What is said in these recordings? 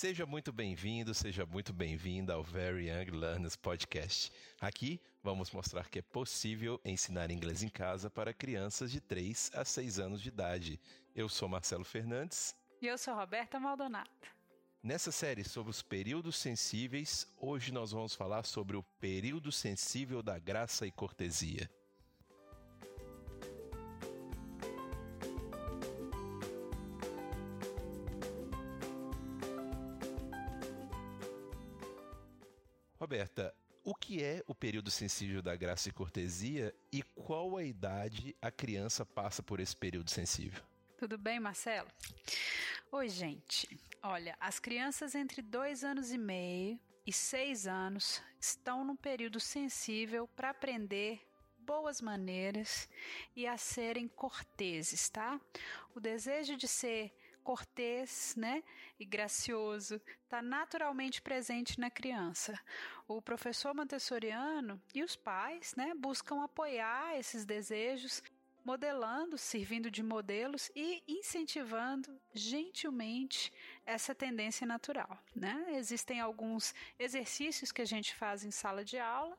Seja muito bem-vindo, seja muito bem-vinda ao Very Young Learners Podcast. Aqui vamos mostrar que é possível ensinar inglês em casa para crianças de 3 a 6 anos de idade. Eu sou Marcelo Fernandes. E eu sou Roberta Maldonado. Nessa série sobre os períodos sensíveis, hoje nós vamos falar sobre o período sensível da graça e cortesia. Roberta, o que é o período sensível da graça e cortesia e qual a idade a criança passa por esse período sensível? Tudo bem, Marcelo? Oi, gente. Olha, as crianças entre dois anos e meio e seis anos estão num período sensível para aprender boas maneiras e a serem corteses, tá? O desejo de ser cortês, né, e gracioso está naturalmente presente na criança. O professor montessoriano e os pais, né, buscam apoiar esses desejos modelando, servindo de modelos e incentivando gentilmente essa tendência natural. Né? Existem alguns exercícios que a gente faz em sala de aula,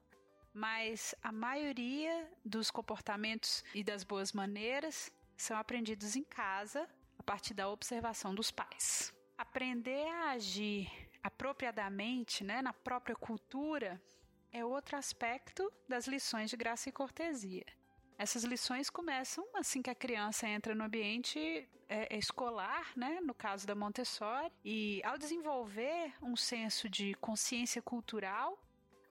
mas a maioria dos comportamentos e das boas maneiras são aprendidos em casa a partir da observação dos pais. Aprender a agir apropriadamente, né, na própria cultura, é outro aspecto das lições de graça e cortesia. Essas lições começam assim que a criança entra no ambiente é, escolar, né, no caso da Montessori, e ao desenvolver um senso de consciência cultural,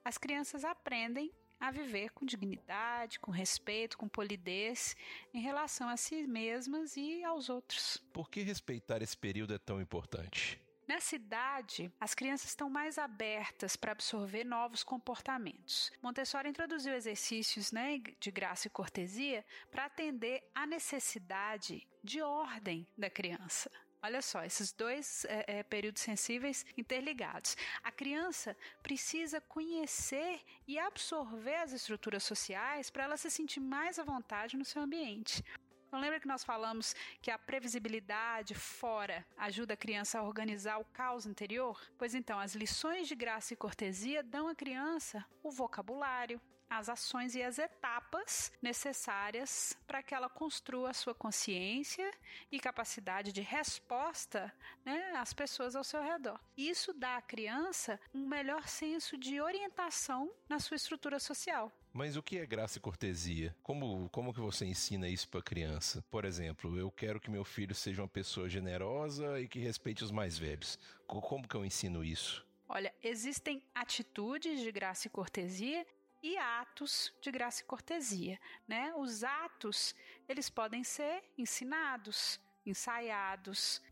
as crianças aprendem a viver com dignidade, com respeito, com polidez em relação a si mesmas e aos outros. Por que respeitar esse período é tão importante? Nessa idade, as crianças estão mais abertas para absorver novos comportamentos. Montessori introduziu exercícios né, de graça e cortesia para atender à necessidade de ordem da criança. Olha só, esses dois é, é, períodos sensíveis interligados. A criança precisa conhecer e absorver as estruturas sociais para ela se sentir mais à vontade no seu ambiente. Então, lembra que nós falamos que a previsibilidade fora ajuda a criança a organizar o caos interior? Pois então, as lições de graça e cortesia dão à criança o vocabulário, as ações e as etapas necessárias para que ela construa a sua consciência e capacidade de resposta né, às pessoas ao seu redor. Isso dá à criança um melhor senso de orientação na sua estrutura social. Mas o que é graça e cortesia? Como, como que você ensina isso para criança? Por exemplo, eu quero que meu filho seja uma pessoa generosa e que respeite os mais velhos. Como que eu ensino isso? Olha, existem atitudes de graça e cortesia e atos de graça e cortesia, né? Os atos, eles podem ser ensinados, ensaiados,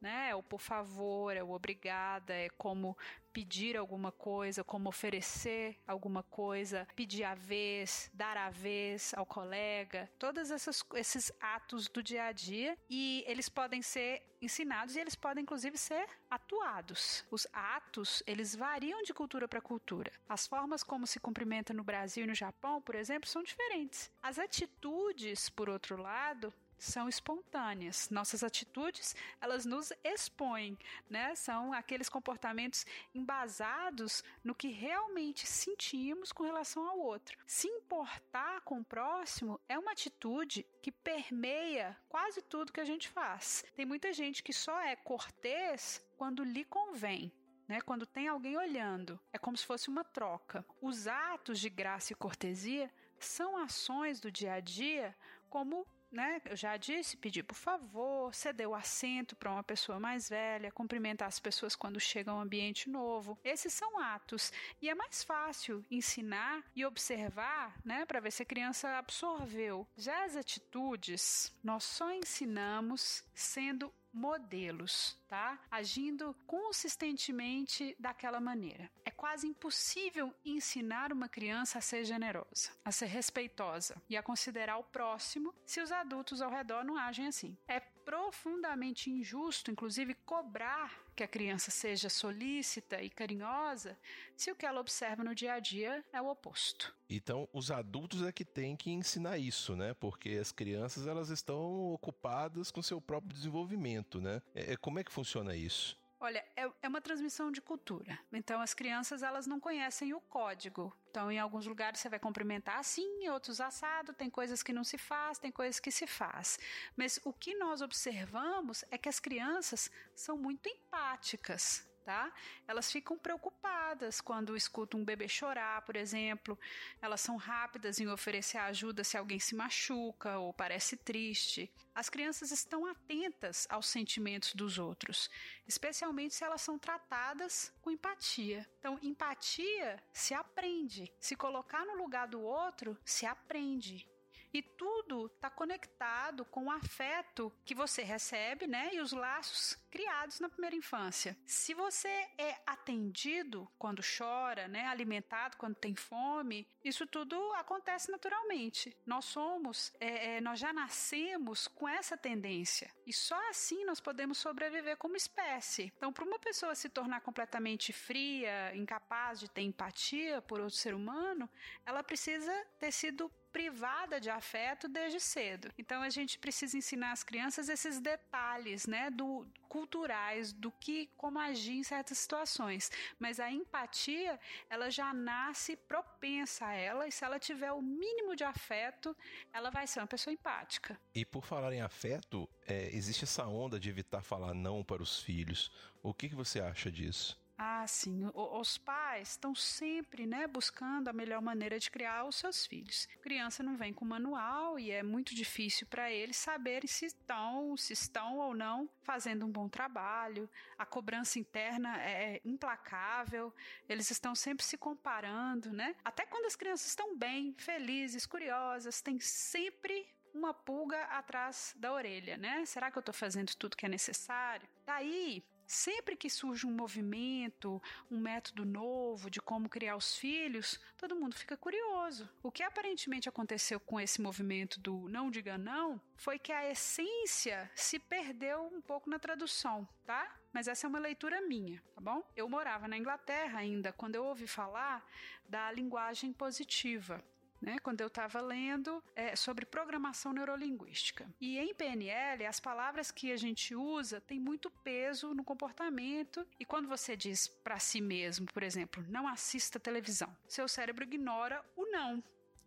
né? É o por favor, é o obrigada, é como pedir alguma coisa, como oferecer alguma coisa, pedir a vez, dar a vez ao colega, todos esses atos do dia a dia e eles podem ser ensinados e eles podem inclusive ser atuados. Os atos, eles variam de cultura para cultura. As formas como se cumprimenta no Brasil e no Japão, por exemplo, são diferentes. As atitudes, por outro lado, são espontâneas. Nossas atitudes, elas nos expõem, né? São aqueles comportamentos embasados no que realmente sentimos com relação ao outro. Se importar com o próximo é uma atitude que permeia quase tudo que a gente faz. Tem muita gente que só é cortês quando lhe convém. Né, quando tem alguém olhando, é como se fosse uma troca. Os atos de graça e cortesia são ações do dia a dia, como né? Eu já disse, pedir por favor, ceder o assento para uma pessoa mais velha, cumprimentar as pessoas quando chega a um ambiente novo. Esses são atos e é mais fácil ensinar e observar, né, para ver se a criança absorveu. Já as atitudes, nós só ensinamos sendo modelos, tá? Agindo consistentemente daquela maneira. Quase impossível ensinar uma criança a ser generosa, a ser respeitosa e a considerar o próximo se os adultos ao redor não agem assim. É profundamente injusto, inclusive, cobrar que a criança seja solícita e carinhosa se o que ela observa no dia a dia é o oposto. Então, os adultos é que têm que ensinar isso, né? Porque as crianças elas estão ocupadas com seu próprio desenvolvimento, né? É, é como é que funciona isso? Olha, é, é, uma transmissão de cultura. Então, as crianças elas não conhecem o código. Então, em alguns lugares você vai cumprimentar assim, em outros assado. Tem coisas que não se faz, tem coisas que se faz. Mas o que nós observamos é que as crianças são muito empáticas tá? Elas ficam preocupadas quando escutam um bebê chorar, por exemplo. Elas são rápidas em oferecer ajuda se alguém se machuca ou parece triste. As crianças estão atentas aos sentimentos dos outros, especialmente se elas são tratadas com empatia. Então, empatia se aprende. Se colocar no lugar do outro, se aprende. E tudo está conectado com o afeto que você recebe, né? E os laços criados na primeira infância. Se você é atendido quando chora, né? Alimentado quando tem fome, isso tudo acontece naturalmente. Nós somos, é, é, nós já nascemos com essa tendência. E só assim nós podemos sobreviver como espécie. Então, para uma pessoa se tornar completamente fria, incapaz de ter empatia por outro ser humano, ela precisa ter sido privada de afeto desde cedo. Então a gente precisa ensinar as crianças esses detalhes, né, do culturais do que como agir em certas situações. Mas a empatia, ela já nasce propensa a ela e se ela tiver o mínimo de afeto, ela vai ser uma pessoa empática. E por falar em afeto, é, existe essa onda de evitar falar não para os filhos. O que, que você acha disso? Ah, sim. O, os pais estão sempre, né, buscando a melhor maneira de criar os seus filhos. A criança não vem com manual e é muito difícil para eles saberem se estão, se estão ou não fazendo um bom trabalho. A cobrança interna é implacável. Eles estão sempre se comparando, né? Até quando as crianças estão bem, felizes, curiosas, tem sempre uma pulga atrás da orelha, né? Será que eu estou fazendo tudo que é necessário? Daí Sempre que surge um movimento, um método novo de como criar os filhos, todo mundo fica curioso. O que aparentemente aconteceu com esse movimento do não diga não foi que a essência se perdeu um pouco na tradução, tá? Mas essa é uma leitura minha, tá bom? Eu morava na Inglaterra ainda quando eu ouvi falar da linguagem positiva né, quando eu estava lendo é, sobre programação neurolinguística. E em PNL, as palavras que a gente usa têm muito peso no comportamento, e quando você diz para si mesmo, por exemplo, não assista televisão, seu cérebro ignora o não.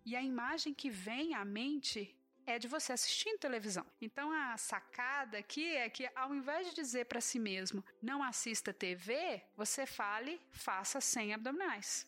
E a imagem que vem à mente é de você assistindo televisão. Então a sacada aqui é que ao invés de dizer para si mesmo não assista TV, você fale faça sem abdominais.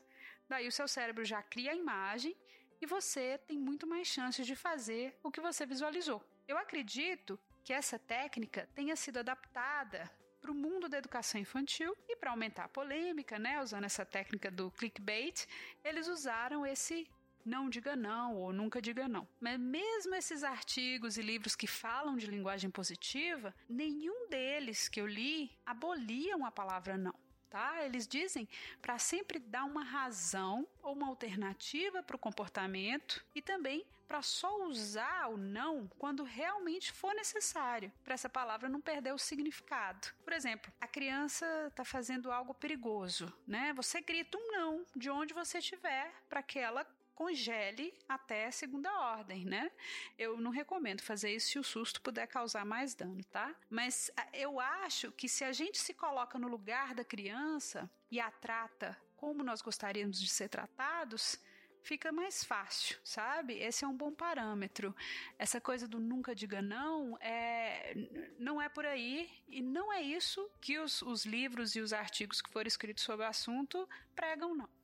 Daí o seu cérebro já cria a imagem e você tem muito mais chances de fazer o que você visualizou. Eu acredito que essa técnica tenha sido adaptada para o mundo da educação infantil e para aumentar a polêmica, né, usando essa técnica do clickbait, eles usaram esse não diga não ou nunca diga não. Mas mesmo esses artigos e livros que falam de linguagem positiva, nenhum deles que eu li aboliam a palavra não tá? Eles dizem para sempre dar uma razão ou uma alternativa para o comportamento e também para só usar o não quando realmente for necessário, para essa palavra não perder o significado. Por exemplo, a criança está fazendo algo perigoso, né? Você grita um não de onde você estiver para que ela congele até segunda ordem, né? Eu não recomendo fazer isso se o susto puder causar mais dano, tá? Mas ah, eu acho que se a gente se coloca no lugar da criança e a trata como nós gostaríamos de ser tratados, fica mais fácil, sabe? Esse é um bom parâmetro. Essa coisa do nunca diga não é não é por aí e não é isso que os, os livros e os artigos que foram escritos sobre o assunto pregam, não.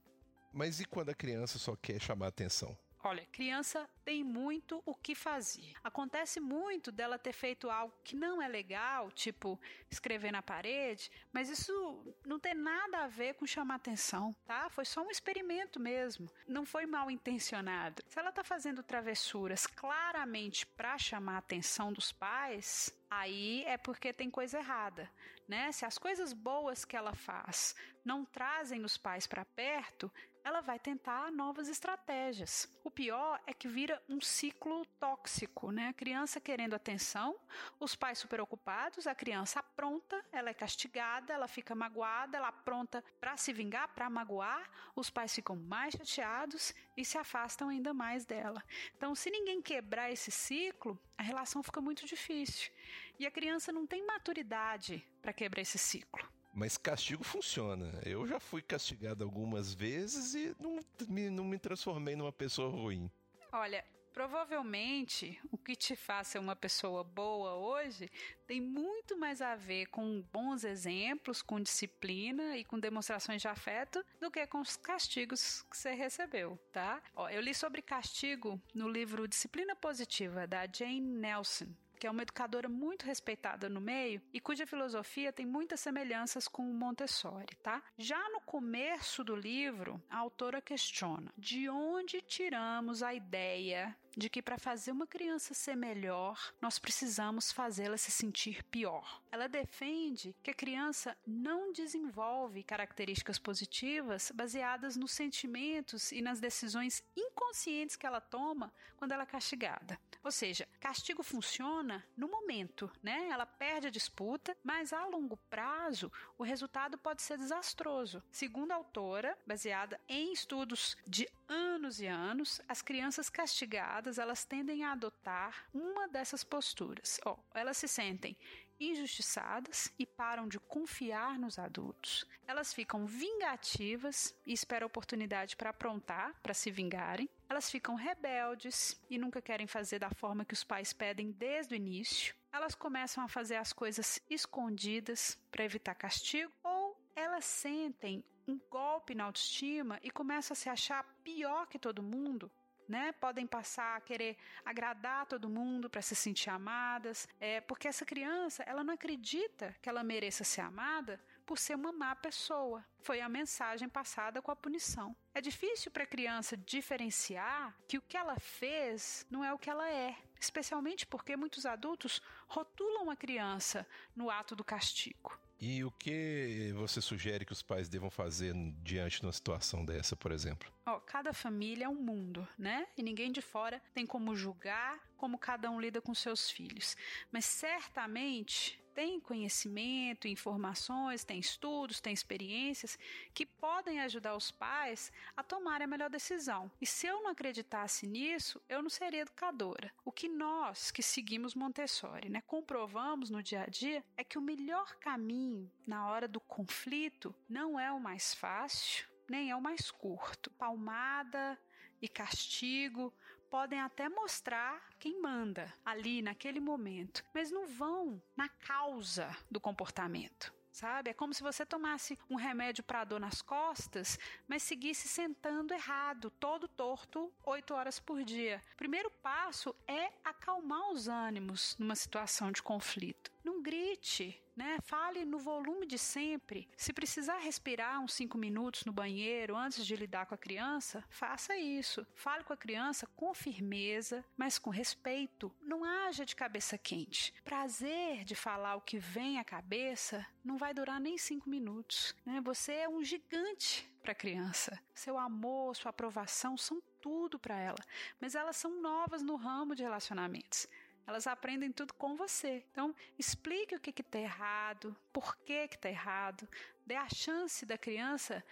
Mas e quando a criança só quer chamar atenção? Olha, criança tem muito o que fazer. Acontece muito dela ter feito algo que não é legal, tipo escrever na parede, mas isso não tem nada a ver com chamar atenção, tá? Foi só um experimento mesmo. Não foi mal intencionado. Se ela tá fazendo travessuras claramente para chamar a atenção dos pais, aí é porque tem coisa errada, né? Se as coisas boas que ela faz não trazem os pais para perto, ela vai tentar novas estratégias. O pior é que vira um ciclo tóxico, né? A criança querendo atenção, os pais super ocupados, a criança apronta, ela é castigada, ela fica magoada, ela apronta para se vingar, para magoar, os pais ficam mais chateados e se afastam ainda mais dela. Então, se ninguém quebrar esse ciclo, a relação fica muito difícil. E a criança não tem maturidade para quebrar esse ciclo. Mas castigo funciona. Eu já fui castigado algumas vezes e não me, não me transformei numa pessoa ruim. Olha, Provavelmente, o que te faz ser uma pessoa boa hoje tem muito mais a ver com bons exemplos, com disciplina e com demonstrações de afeto do que com os castigos que você recebeu, tá? Ó, eu li sobre castigo no livro Disciplina Positiva da Jane Nelson, que é uma educadora muito respeitada no meio e cuja filosofia tem muitas semelhanças com o Montessori, tá? Já no começo do livro, a autora questiona: de onde tiramos a ideia de que para fazer uma criança ser melhor, nós precisamos fazê-la se sentir pior. Ela defende que a criança não desenvolve características positivas baseadas nos sentimentos e nas decisões inconscientes que ela toma quando ela é castigada. Ou seja, castigo funciona no momento, né? Ela perde a disputa, mas a longo prazo o resultado pode ser desastroso. Segundo a autora, baseada em estudos de anos e anos, as crianças castigadas elas tendem a adotar uma dessas posturas. Elas se sentem injustiçadas e param de confiar nos adultos. Elas ficam vingativas e esperam oportunidade para aprontar, para se vingarem. Elas ficam rebeldes e nunca querem fazer da forma que os pais pedem desde o início. Elas começam a fazer as coisas escondidas para evitar castigo ou elas sentem um golpe na autoestima e começam a se achar pior que todo mundo né? Podem passar a querer agradar todo mundo para se sentir amadas, é, porque essa criança ela não acredita que ela mereça ser amada por ser uma má pessoa. Foi a mensagem passada com a punição. É difícil para a criança diferenciar que o que ela fez não é o que ela é, especialmente porque muitos adultos rotulam a criança no ato do castigo. E o que você sugere que os pais devam fazer diante de uma situação dessa, por exemplo? Ó, cada família é um mundo, né? E ninguém de fora tem como julgar como cada um lida com seus filhos. Mas certamente tem conhecimento, informações, tem estudos, tem experiências que podem ajudar os pais a tomar a melhor decisão. E se eu não acreditasse nisso, eu não seria educadora. O que nós que seguimos Montessori, né, comprovamos no dia a dia é que o melhor caminho na hora do conflito não é o mais fácil, nem é o mais curto. Palmada e castigo podem até mostrar quem manda ali naquele momento, mas não vão na causa do comportamento sabe? É como se você tomasse um remédio para dor nas costas, mas seguisse sentando errado, todo torto, oito horas por dia. O primeiro passo é acalmar os ânimos numa situação de conflito. Não grite, né? Fale no volume de sempre. Se precisar respirar uns cinco minutos no banheiro antes de lidar com a criança, faça isso. Fale com a criança com firmeza, mas com respeito. Não haja de cabeça quente. Prazer de falar o que vem à cabeça não vai durar nem cinco minutos. Né? Você é um gigante para a criança. Seu amor, sua aprovação são tudo para ela, mas elas são novas no ramo de relacionamentos. Elas aprendem tudo com você. Então, explique o que está errado, por que está errado, dê a chance da criança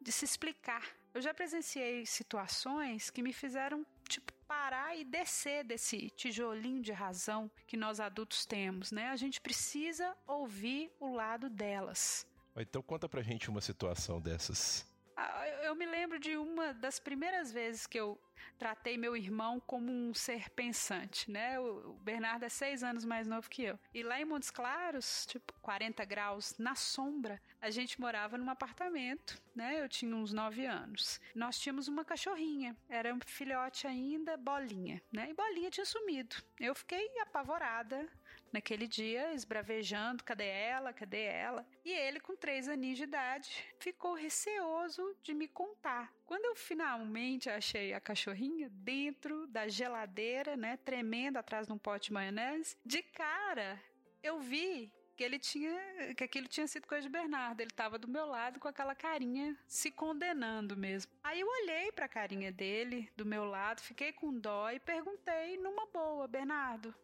de se explicar. Eu já presenciei situações que me fizeram tipo parar e descer desse tijolinho de razão que nós adultos temos, né? A gente precisa ouvir o lado delas. Então conta pra gente uma situação dessas. Ah, eu me lembro de uma das primeiras vezes que eu tratei meu irmão como um ser pensante, né? O Bernardo é seis anos mais novo que eu. E lá em Montes Claros, tipo 40 graus na sombra, a gente morava num apartamento, né? Eu tinha uns nove anos. Nós tínhamos uma cachorrinha, era um filhote ainda, bolinha, né? E bolinha tinha sumido. Eu fiquei apavorada, naquele dia, esbravejando: cadê ela? Cadê ela? E ele, com três aninhos de idade, ficou receoso de me contar. Quando eu finalmente achei a cachorrinha dentro da geladeira, né, tremendo atrás de um pote de maionese, de cara eu vi que ele tinha que aquilo tinha sido coisa de Bernardo. Ele estava do meu lado com aquela carinha se condenando mesmo. Aí eu olhei para a carinha dele do meu lado, fiquei com dó e perguntei numa boa, Bernardo,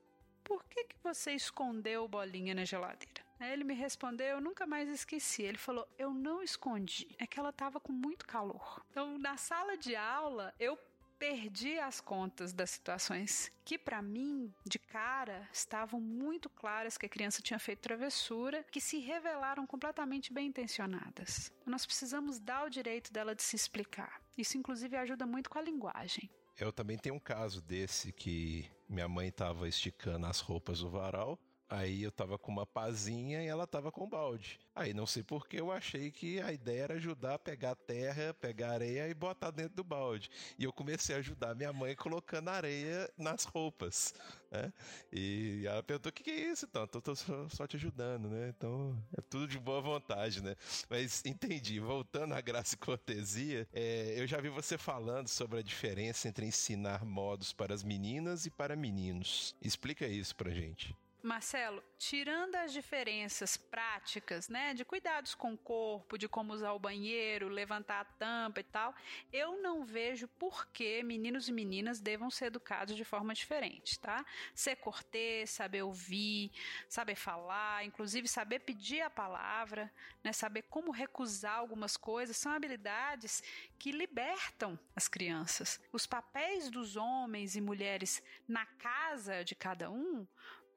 por que, que você escondeu bolinha na geladeira? Aí ele me respondeu, eu nunca mais esqueci. Ele falou, eu não escondi, é que ela estava com muito calor. Então, na sala de aula, eu perdi as contas das situações que, para mim, de cara, estavam muito claras que a criança tinha feito travessura, que se revelaram completamente bem intencionadas. Nós precisamos dar o direito dela de se explicar. Isso, inclusive, ajuda muito com a linguagem. Eu também tenho um caso desse que minha mãe estava esticando as roupas do varal Aí eu tava com uma pazinha e ela tava com um balde. Aí não sei por que eu achei que a ideia era ajudar a pegar terra, pegar areia e botar dentro do balde. E eu comecei a ajudar minha mãe colocando areia nas roupas. Né? E ela perguntou: o que, que é isso, então? Tô, tô só, só, te ajudando, né? Então é tudo de boa vontade, né? Mas entendi. Voltando à graça e cortesia, é, eu já vi você falando sobre a diferença entre ensinar modos para as meninas e para meninos. Explica isso pra gente. Marcelo, tirando as diferenças práticas, né, de cuidados com o corpo, de como usar o banheiro, levantar a tampa e tal, eu não vejo por que meninos e meninas devam ser educados de forma diferente, tá? Ser cortês, saber ouvir, saber falar, inclusive saber pedir a palavra, né, saber como recusar algumas coisas, são habilidades que libertam as crianças. Os papéis dos homens e mulheres na casa de cada um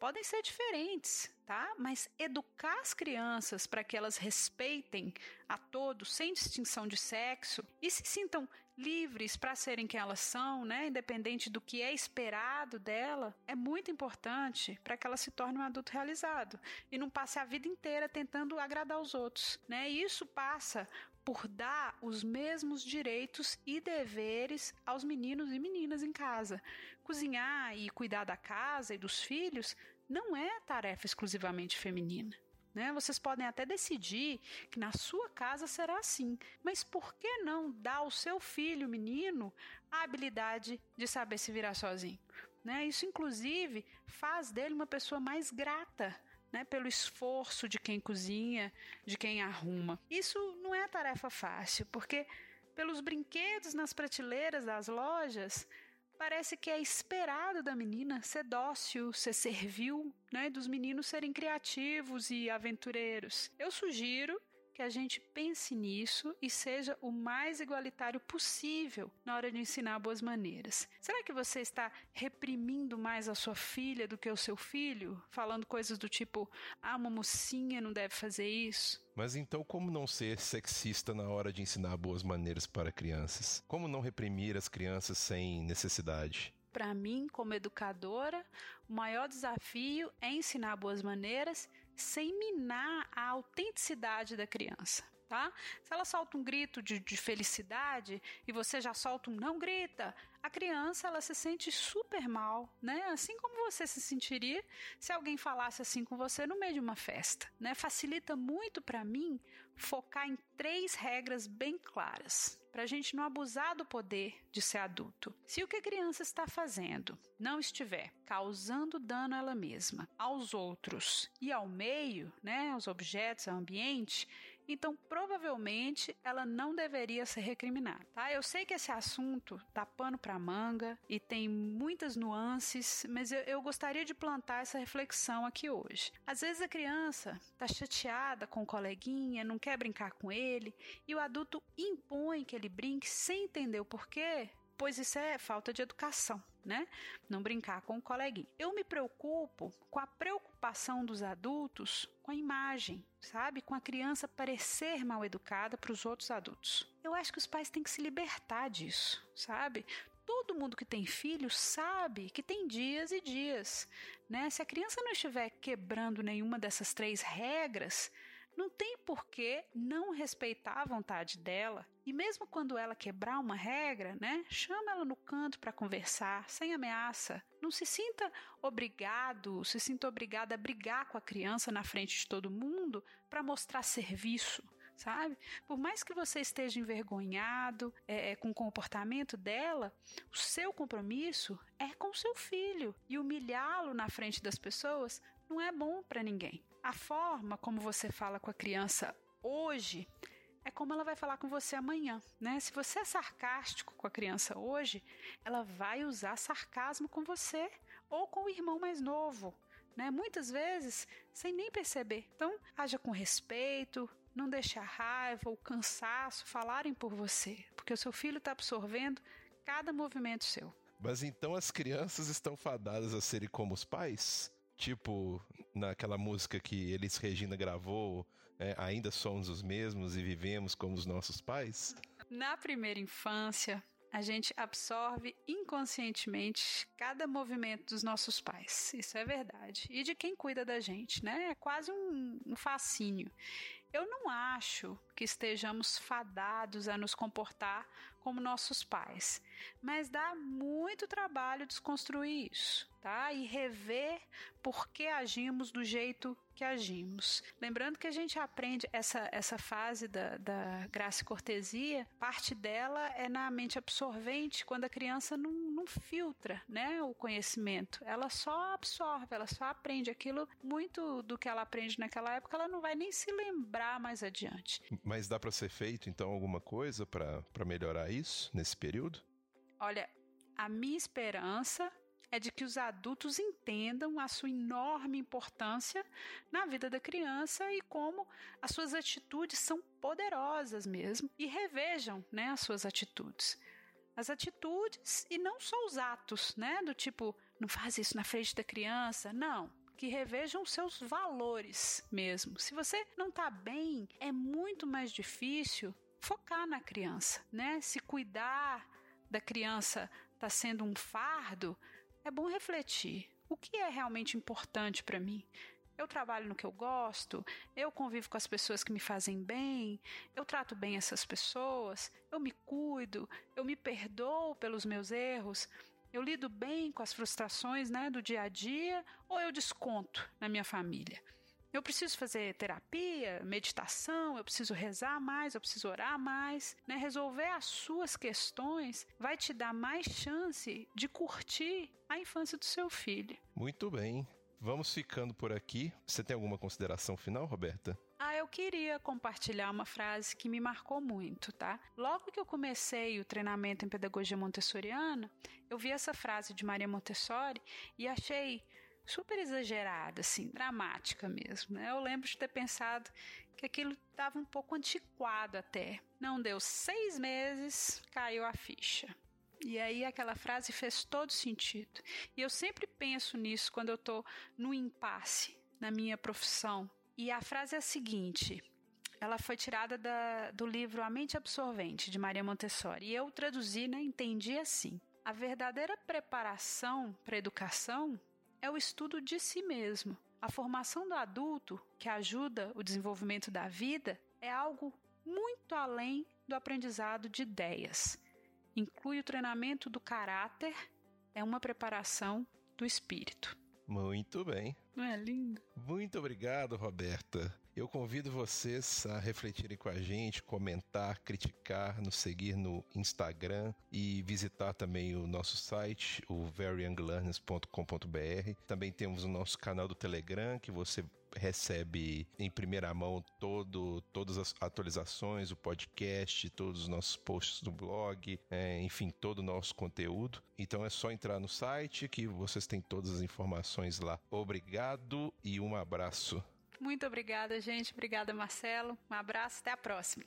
podem ser diferentes, tá? Mas educar as crianças para que elas respeitem a todos, sem distinção de sexo, e se sintam livres para serem quem elas são, né? Independente do que é esperado dela, é muito importante para que ela se torne um adulto realizado e não passe a vida inteira tentando agradar os outros, né? E isso passa por dar os mesmos direitos e deveres aos meninos e meninas em casa. Cozinhar e cuidar da casa e dos filhos não é tarefa exclusivamente feminina. Né? Vocês podem até decidir que na sua casa será assim, mas por que não dar ao seu filho menino a habilidade de saber se virar sozinho? Né? Isso, inclusive, faz dele uma pessoa mais grata. Né, pelo esforço de quem cozinha, de quem arruma. Isso não é tarefa fácil, porque pelos brinquedos nas prateleiras das lojas, parece que é esperado da menina ser dócil, ser servil, né? Dos meninos serem criativos e aventureiros. Eu sugiro que a gente pense nisso e seja o mais igualitário possível na hora de ensinar boas maneiras. Será que você está reprimindo mais a sua filha do que o seu filho? Falando coisas do tipo, ah, uma mocinha não deve fazer isso? Mas então, como não ser sexista na hora de ensinar boas maneiras para crianças? Como não reprimir as crianças sem necessidade? Para mim, como educadora, o maior desafio é ensinar boas maneiras sem minar a autenticidade da criança. Tá? Se ela solta um grito de, de, felicidade e você já solta um não grita, a criança ela se sente super mal, né? Assim como você se sentiria se alguém falasse assim com você no meio de uma festa, né? Facilita muito para mim focar em três regras bem claras para a gente não abusar do poder de ser adulto. Se o que a criança está fazendo não estiver causando dano a ela mesma, aos outros e ao meio, né, aos objetos, ao ambiente, então provavelmente ela não deveria ser recriminada, tá? Eu sei que esse assunto dá pano para manga e tem muitas nuances, mas eu, eu, gostaria de plantar essa reflexão aqui hoje. Às vezes a criança tá chateada com o coleguinha, não quer brincar com ele e o adulto impõe que ele brinque sem entender o porquê, pois isso é falta de educação né? Não brincar com o coleguinha. Eu me preocupo com a preocupação dos adultos com a imagem, sabe? Com a criança parecer mal educada para os outros adultos. Eu acho que os pais têm que se libertar disso, sabe? Todo mundo que tem filho sabe que tem dias e dias, né? Se a criança não estiver quebrando nenhuma dessas três regras, não tem por que não respeitar a vontade dela. E mesmo quando ela quebrar uma regra, né, chama ela no canto para conversar, sem ameaça. Não se sinta obrigado, se sinta obrigada a brigar com a criança na frente de todo mundo para mostrar serviço sabe? Por mais que você esteja envergonhado é, é, com o comportamento dela, o seu compromisso é com seu filho e humilhá-lo na frente das pessoas não é bom para ninguém. A forma como você fala com a criança hoje é como ela vai falar com você amanhã, né? Se você é sarcástico com a criança hoje, ela vai usar sarcasmo com você ou com o irmão mais novo, né? Muitas vezes sem nem perceber. Então, haja com respeito, não deixe a raiva ou cansaço falarem por você, porque o seu filho está absorvendo cada movimento seu. Mas então as crianças estão fadadas a serem como os pais? Tipo, naquela música que Elis Regina gravou, é, ainda somos os mesmos e vivemos como os nossos pais? Na primeira infância, a gente absorve inconscientemente cada movimento dos nossos pais. Isso é verdade. E de quem cuida da gente, né? É quase um, um fascínio. Eu não acho que estejamos fadados a nos comportar como nossos pais, mas dá muito trabalho desconstruir isso, tá? E rever por que agimos do jeito que agimos. Lembrando que a gente aprende essa, essa fase da, da graça e cortesia, parte dela é na mente absorvente, quando a criança não, não filtra né, o conhecimento. Ela só absorve, ela só aprende aquilo. Muito do que ela aprende naquela época, ela não vai nem se lembrar mais adiante. Mas dá para ser feito, então, alguma coisa para melhorar isso nesse período? Olha, a minha esperança é de que os adultos entendam a sua enorme importância na vida da criança e como as suas atitudes são poderosas mesmo e revejam, né, as suas atitudes. As atitudes e não só os atos, né, do tipo, não faz isso na frente da criança, não que revejam os seus valores mesmo. Se você não está bem, é muito mais difícil focar na criança, né? Se cuidar da criança está sendo um fardo, é bom refletir. O que é realmente importante para mim? Eu trabalho no que eu gosto, eu convivo com as pessoas que me fazem bem, eu trato bem essas pessoas, eu me cuido, eu me perdoo pelos meus erros, eu lido bem com as frustrações né, do dia a dia ou eu desconto na minha família? Eu preciso fazer terapia, meditação, eu preciso rezar mais, eu preciso orar mais. Né? Resolver as suas questões vai te dar mais chance de curtir a infância do seu filho. Muito bem. Vamos ficando por aqui. Você tem alguma consideração final, Roberta? Ah, eu queria compartilhar uma frase que me marcou muito, tá? Logo que eu comecei o treinamento em pedagogia montessoriana, eu vi essa frase de Maria Montessori e achei super exagerada, assim, dramática mesmo. Né? Eu lembro de ter pensado que aquilo estava um pouco antiquado até. Não deu seis meses, caiu a ficha. E aí aquela frase fez todo sentido. E eu sempre penso nisso quando eu estou no impasse na minha profissão. E a frase é a seguinte: ela foi tirada da, do livro A Mente Absorvente, de Maria Montessori. E eu traduzi, né, entendi assim. A verdadeira preparação para a educação é o estudo de si mesmo. A formação do adulto, que ajuda o desenvolvimento da vida, é algo muito além do aprendizado de ideias. Inclui o treinamento do caráter, é uma preparação do espírito. Muito bem. Não é lindo? Muito obrigado, Roberta. Eu convido vocês a refletirem com a gente, comentar, criticar, nos seguir no Instagram e visitar também o nosso site, o veryyounglearners.com.br. Também temos o nosso canal do Telegram, que você recebe em primeira mão todo, todas as atualizações, o podcast, todos os nossos posts do blog, é, enfim, todo o nosso conteúdo. Então é só entrar no site que vocês têm todas as informações lá. Obrigado e um abraço. Muito obrigada, gente. Obrigada, Marcelo. Um abraço, até a próxima.